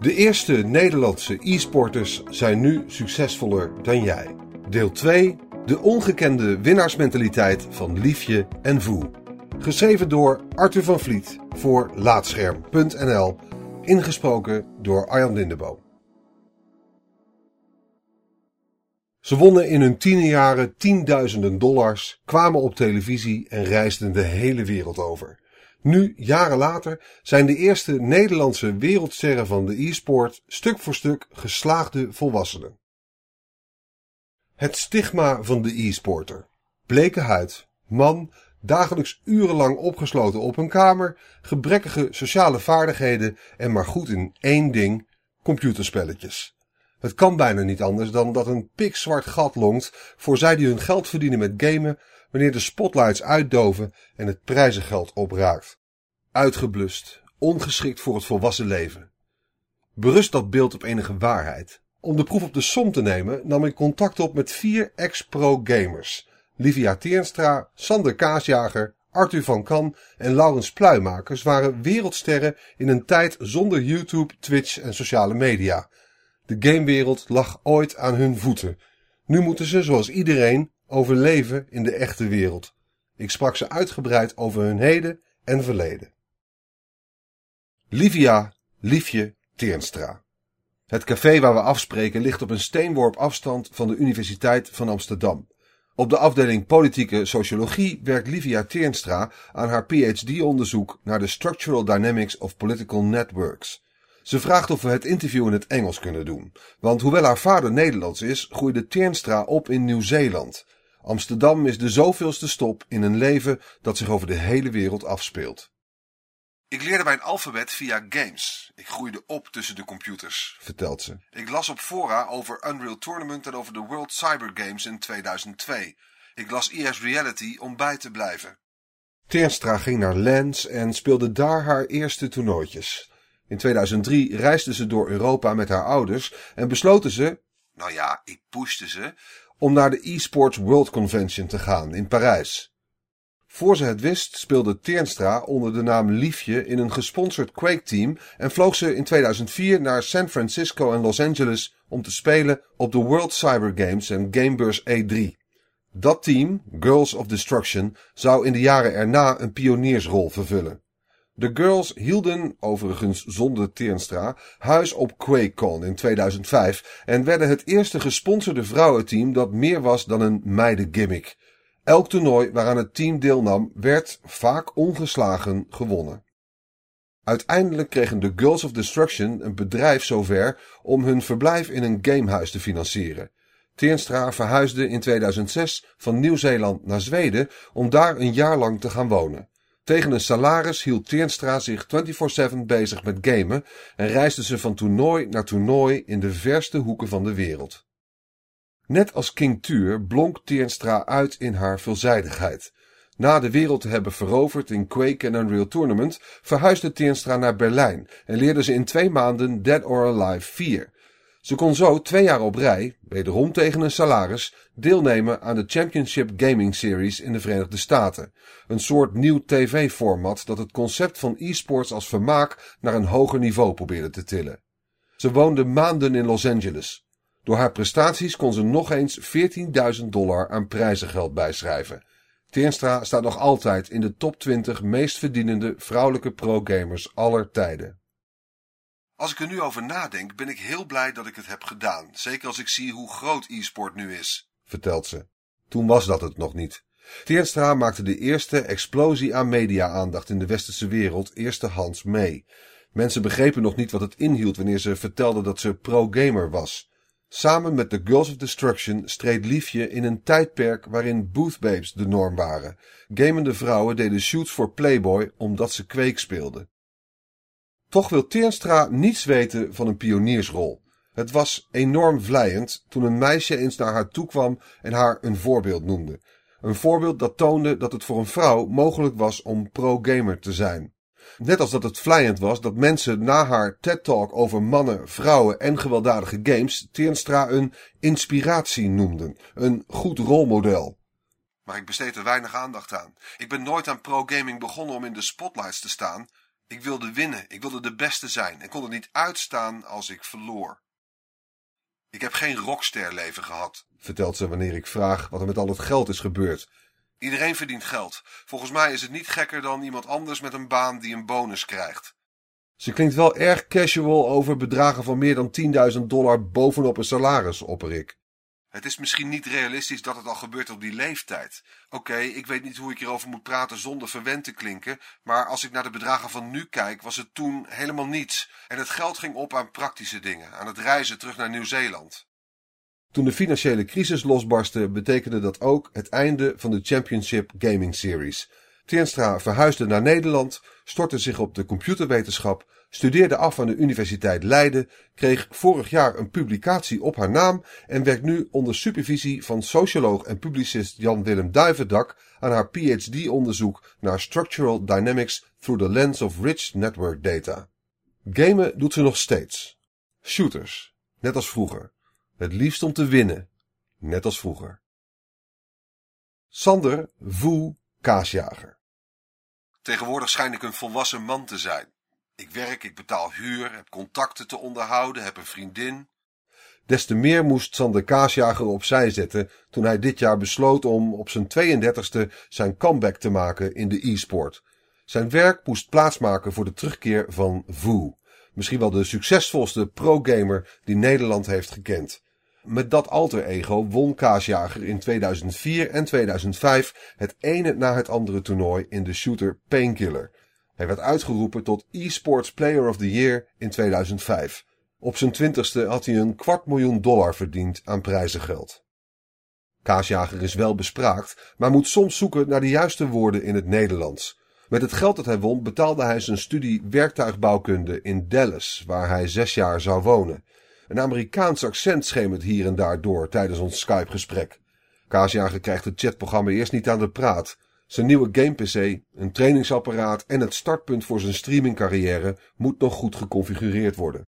De eerste Nederlandse e-sporters zijn nu succesvoller dan jij. Deel 2. De ongekende winnaarsmentaliteit van Liefje en Voe. Geschreven door Arthur van Vliet voor Laatscherm.nl. Ingesproken door Arjan Lindeboom. Ze wonnen in hun tienerjaren tienduizenden dollars, kwamen op televisie en reisden de hele wereld over. Nu, jaren later, zijn de eerste Nederlandse wereldsterren van de e-sport stuk voor stuk geslaagde volwassenen. Het stigma van de e-sporter. Bleke huid, man, dagelijks urenlang opgesloten op een kamer, gebrekkige sociale vaardigheden en maar goed in één ding, computerspelletjes. Het kan bijna niet anders dan dat een pikzwart gat longt voor zij die hun geld verdienen met gamen wanneer de spotlights uitdoven en het prijzengeld opraakt. Uitgeblust, ongeschikt voor het volwassen leven. Berust dat beeld op enige waarheid? Om de proef op de som te nemen nam ik contact op met vier ex-pro gamers. Livia Teernstra, Sander Kaasjager, Arthur van Kan en Laurens Pluimakers waren wereldsterren in een tijd zonder YouTube, Twitch en sociale media. De gamewereld lag ooit aan hun voeten. Nu moeten ze, zoals iedereen, overleven in de echte wereld. Ik sprak ze uitgebreid over hun heden en verleden. Livia, Liefje, Teernstra. Het café waar we afspreken ligt op een steenworp afstand van de Universiteit van Amsterdam. Op de afdeling politieke sociologie werkt Livia Teernstra aan haar PhD-onderzoek naar de Structural Dynamics of Political Networks. Ze vraagt of we het interview in het Engels kunnen doen, want hoewel haar vader Nederlands is, groeide Teernstra op in Nieuw-Zeeland. Amsterdam is de zoveelste stop in een leven dat zich over de hele wereld afspeelt. Ik leerde mijn alfabet via games. Ik groeide op tussen de computers, vertelt ze. Ik las op fora over Unreal Tournament en over de World Cyber Games in 2002. Ik las ES Reality om bij te blijven. Teernstra ging naar Lens en speelde daar haar eerste toernooitjes. In 2003 reisde ze door Europa met haar ouders en besloten ze, nou ja, ik pushte ze, om naar de eSports World Convention te gaan in Parijs. Voor ze het wist speelde Teernstra onder de naam Liefje in een gesponsord Quake-team en vloog ze in 2004 naar San Francisco en Los Angeles om te spelen op de World Cyber Games en Gamebeurs E3. Dat team, Girls of Destruction, zou in de jaren erna een pioniersrol vervullen. De Girls hielden, overigens zonder Teernstra, huis op QuakeCon in 2005 en werden het eerste gesponsorde vrouwenteam dat meer was dan een meidengimmick. Elk toernooi waaraan het team deelnam werd, vaak ongeslagen, gewonnen. Uiteindelijk kregen de Girls of Destruction een bedrijf zover om hun verblijf in een gamehuis te financieren. Teernstra verhuisde in 2006 van Nieuw-Zeeland naar Zweden om daar een jaar lang te gaan wonen. Tegen een salaris hield Teernstra zich 24-7 bezig met gamen en reisde ze van toernooi naar toernooi in de verste hoeken van de wereld. Net als King Tuur blonk Teernstra uit in haar veelzijdigheid. Na de wereld te hebben veroverd in Quake en Unreal Tournament, verhuisde Teernstra naar Berlijn en leerde ze in twee maanden Dead or Alive 4. Ze kon zo twee jaar op rij, wederom tegen een salaris, deelnemen aan de Championship Gaming Series in de Verenigde Staten. Een soort nieuw tv-format dat het concept van e-sports als vermaak naar een hoger niveau probeerde te tillen. Ze woonde maanden in Los Angeles. Door haar prestaties kon ze nog eens 14.000 dollar aan prijzengeld bijschrijven. Teernstra staat nog altijd in de top 20 meest verdienende vrouwelijke pro-gamers aller tijden. Als ik er nu over nadenk, ben ik heel blij dat ik het heb gedaan. Zeker als ik zie hoe groot e-sport nu is, vertelt ze. Toen was dat het nog niet. Teernstra maakte de eerste explosie aan media-aandacht in de westerse wereld eerstehands mee. Mensen begrepen nog niet wat het inhield wanneer ze vertelde dat ze pro-gamer was. Samen met de Girls of Destruction streed Liefje in een tijdperk waarin boothbabes de norm waren. Gamende vrouwen deden shoots voor Playboy omdat ze kweek speelden. Toch wil Teernstra niets weten van een pioniersrol. Het was enorm vlijend toen een meisje eens naar haar toe kwam en haar een voorbeeld noemde. Een voorbeeld dat toonde dat het voor een vrouw mogelijk was om pro-gamer te zijn. Net als dat het vlijend was dat mensen na haar TED-talk over mannen, vrouwen en gewelddadige games Teernstra een inspiratie noemden. Een goed rolmodel. Maar ik besteed er weinig aandacht aan. Ik ben nooit aan pro-gaming begonnen om in de spotlights te staan. Ik wilde winnen, ik wilde de beste zijn en kon het niet uitstaan als ik verloor. Ik heb geen rocksterleven gehad, vertelt ze wanneer ik vraag wat er met al het geld is gebeurd. Iedereen verdient geld. Volgens mij is het niet gekker dan iemand anders met een baan die een bonus krijgt. Ze klinkt wel erg casual over bedragen van meer dan 10.000 dollar bovenop een salaris, opper ik. Het is misschien niet realistisch dat het al gebeurt op die leeftijd. Oké, ik weet niet hoe ik hierover moet praten zonder verwend te klinken, maar als ik naar de bedragen van nu kijk, was het toen helemaal niets. En het geld ging op aan praktische dingen, aan het reizen terug naar Nieuw-Zeeland. Toen de financiële crisis losbarstte, betekende dat ook het einde van de Championship Gaming Series. Teenstra verhuisde naar Nederland, stortte zich op de computerwetenschap, studeerde af aan de Universiteit Leiden, kreeg vorig jaar een publicatie op haar naam en werkt nu onder supervisie van socioloog en publicist Jan-Willem Duivendak aan haar PhD-onderzoek naar Structural Dynamics through the lens of rich network data. Gamen doet ze nog steeds. Shooters, net als vroeger. Het liefst om te winnen, net als vroeger. Sander Voe Kaasjager Tegenwoordig schijn ik een volwassen man te zijn. Ik werk, ik betaal huur, heb contacten te onderhouden, heb een vriendin. Des te meer moest Sander Kaasjager opzij zetten toen hij dit jaar besloot om op zijn 32e zijn comeback te maken in de e-sport. Zijn werk moest plaatsmaken voor de terugkeer van VOO, misschien wel de succesvolste pro-gamer die Nederland heeft gekend. Met dat alter ego won Kaasjager in 2004 en 2005 het ene na het andere toernooi in de shooter Painkiller. Hij werd uitgeroepen tot eSports Player of the Year in 2005. Op zijn twintigste had hij een kwart miljoen dollar verdiend aan prijzengeld. Kaasjager is wel bespraakt, maar moet soms zoeken naar de juiste woorden in het Nederlands. Met het geld dat hij won betaalde hij zijn studie werktuigbouwkunde in Dallas, waar hij zes jaar zou wonen. Een Amerikaans accent schemert hier en daar door tijdens ons Skype-gesprek. Kaasjager krijgt het chatprogramma eerst niet aan de praat. Zijn nieuwe game-pc, een trainingsapparaat en het startpunt voor zijn streamingcarrière moet nog goed geconfigureerd worden.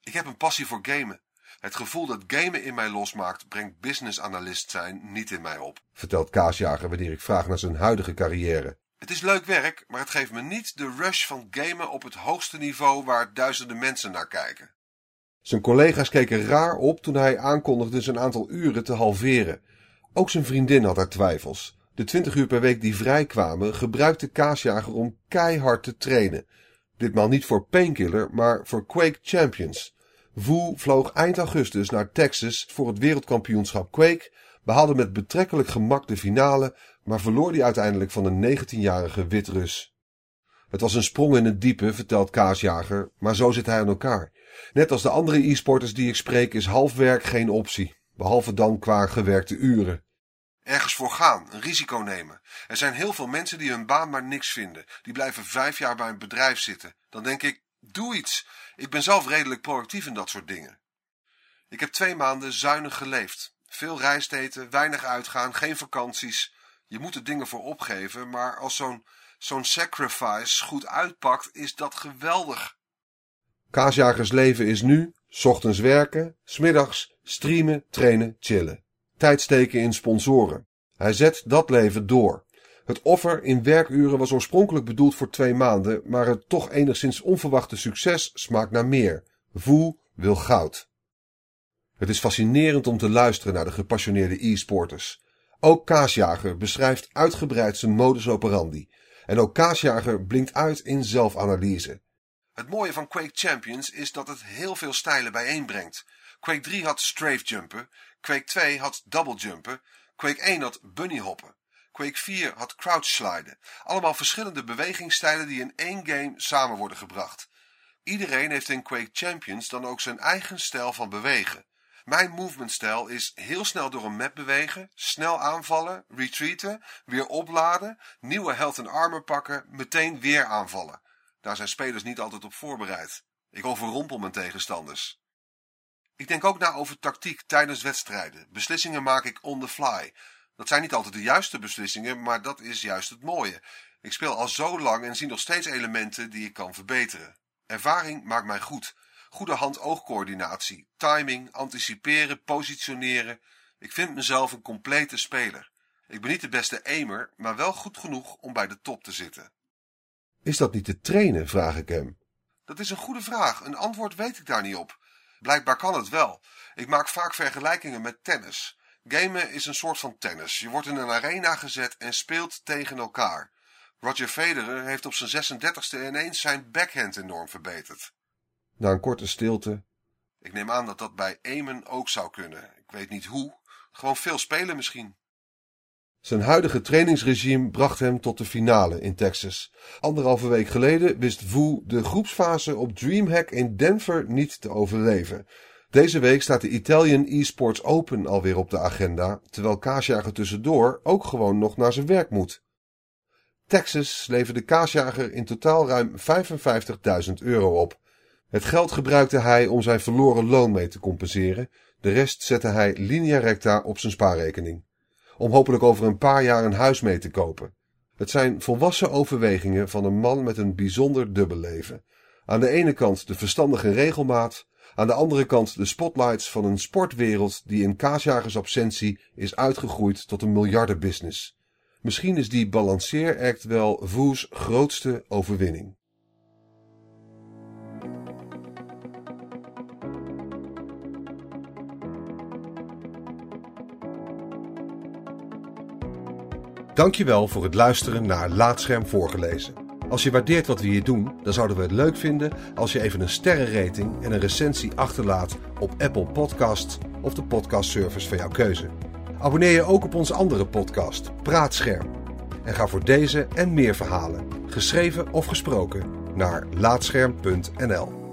Ik heb een passie voor gamen. Het gevoel dat gamen in mij losmaakt, brengt business analyst zijn niet in mij op, vertelt Kaasjager wanneer ik vraag naar zijn huidige carrière. Het is leuk werk, maar het geeft me niet de rush van gamen op het hoogste niveau waar duizenden mensen naar kijken. Zijn collega's keken raar op toen hij aankondigde zijn aantal uren te halveren. Ook zijn vriendin had haar twijfels. De 20 uur per week die vrijkwamen gebruikte Kaasjager om keihard te trainen. Ditmaal niet voor Painkiller, maar voor Quake Champions. Wu vloog eind augustus naar Texas voor het wereldkampioenschap Quake, behaalde met betrekkelijk gemak de finale, maar verloor die uiteindelijk van een 19-jarige Witrus. Het was een sprong in het diepe, vertelt Kaasjager, maar zo zit hij aan elkaar. Net als de andere e-sporters die ik spreek is halfwerk geen optie, behalve dan qua gewerkte uren. Ergens voor gaan, een risico nemen. Er zijn heel veel mensen die hun baan maar niks vinden. Die blijven vijf jaar bij een bedrijf zitten. Dan denk ik, doe iets. Ik ben zelf redelijk proactief in dat soort dingen. Ik heb twee maanden zuinig geleefd. Veel rijsteten, weinig uitgaan, geen vakanties. Je moet er dingen voor opgeven, maar als zo'n zo'n sacrifice goed uitpakt, is dat geweldig. Kaasjagersleven is nu, ochtends werken, smiddags streamen, trainen, chillen. Tijd steken in sponsoren. Hij zet dat leven door. Het offer in werkuren was oorspronkelijk bedoeld voor twee maanden, maar het toch enigszins onverwachte succes smaakt naar meer. Voel wil goud. Het is fascinerend om te luisteren naar de gepassioneerde e-sporters. Ook Kaasjager beschrijft uitgebreid zijn modus operandi. En ook Kaasjager blinkt uit in zelfanalyse. Het mooie van Quake Champions is dat het heel veel stijlen bijeenbrengt. Quake 3 had strafe jumpen, Quake 2 had double jumpen, Quake 1 had bunny hoppen, Quake 4 had crouch sliden. Allemaal verschillende bewegingsstijlen die in één game samen worden gebracht. Iedereen heeft in Quake Champions dan ook zijn eigen stijl van bewegen. Mijn movementstijl is heel snel door een map bewegen, snel aanvallen, retreaten, weer opladen, nieuwe health en armor pakken, meteen weer aanvallen. Daar zijn spelers niet altijd op voorbereid. Ik overrompel mijn tegenstanders. Ik denk ook na over tactiek tijdens wedstrijden. Beslissingen maak ik on the fly. Dat zijn niet altijd de juiste beslissingen, maar dat is juist het mooie. Ik speel al zo lang en zie nog steeds elementen die ik kan verbeteren. Ervaring maakt mij goed. Goede hand-oogcoördinatie, timing, anticiperen, positioneren. Ik vind mezelf een complete speler. Ik ben niet de beste aimer, maar wel goed genoeg om bij de top te zitten. Is dat niet te trainen, vraag ik hem. Dat is een goede vraag. Een antwoord weet ik daar niet op. Blijkbaar kan het wel. Ik maak vaak vergelijkingen met tennis. Gamen is een soort van tennis. Je wordt in een arena gezet en speelt tegen elkaar. Roger Federer heeft op zijn 36e ineens zijn backhand enorm verbeterd. Na een korte stilte. Ik neem aan dat dat bij Eamon ook zou kunnen. Ik weet niet hoe. Gewoon veel spelen misschien. Zijn huidige trainingsregime bracht hem tot de finale in Texas. Anderhalve week geleden wist Wu de groepsfase op DreamHack in Denver niet te overleven. Deze week staat de Italian Esports Open alweer op de agenda, terwijl Kaasjager tussendoor ook gewoon nog naar zijn werk moet. Texas leverde Kaasjager in totaal ruim 55.000 euro op. Het geld gebruikte hij om zijn verloren loon mee te compenseren. De rest zette hij linea recta op zijn spaarrekening. Om hopelijk over een paar jaar een huis mee te kopen. Het zijn volwassen overwegingen van een man met een bijzonder dubbel leven. Aan de ene kant de verstandige regelmaat, aan de andere kant de spotlights van een sportwereld die in kaasjagers absentie is uitgegroeid tot een miljardenbusiness. Misschien is die balanceeract wel Vu's grootste overwinning. Dankjewel voor het luisteren naar Laatscherm voorgelezen. Als je waardeert wat we hier doen, dan zouden we het leuk vinden als je even een sterrenrating en een recensie achterlaat op Apple Podcasts of de podcastservice van jouw keuze. Abonneer je ook op onze andere podcast, Praatscherm. En ga voor deze en meer verhalen, geschreven of gesproken, naar laatscherm.nl.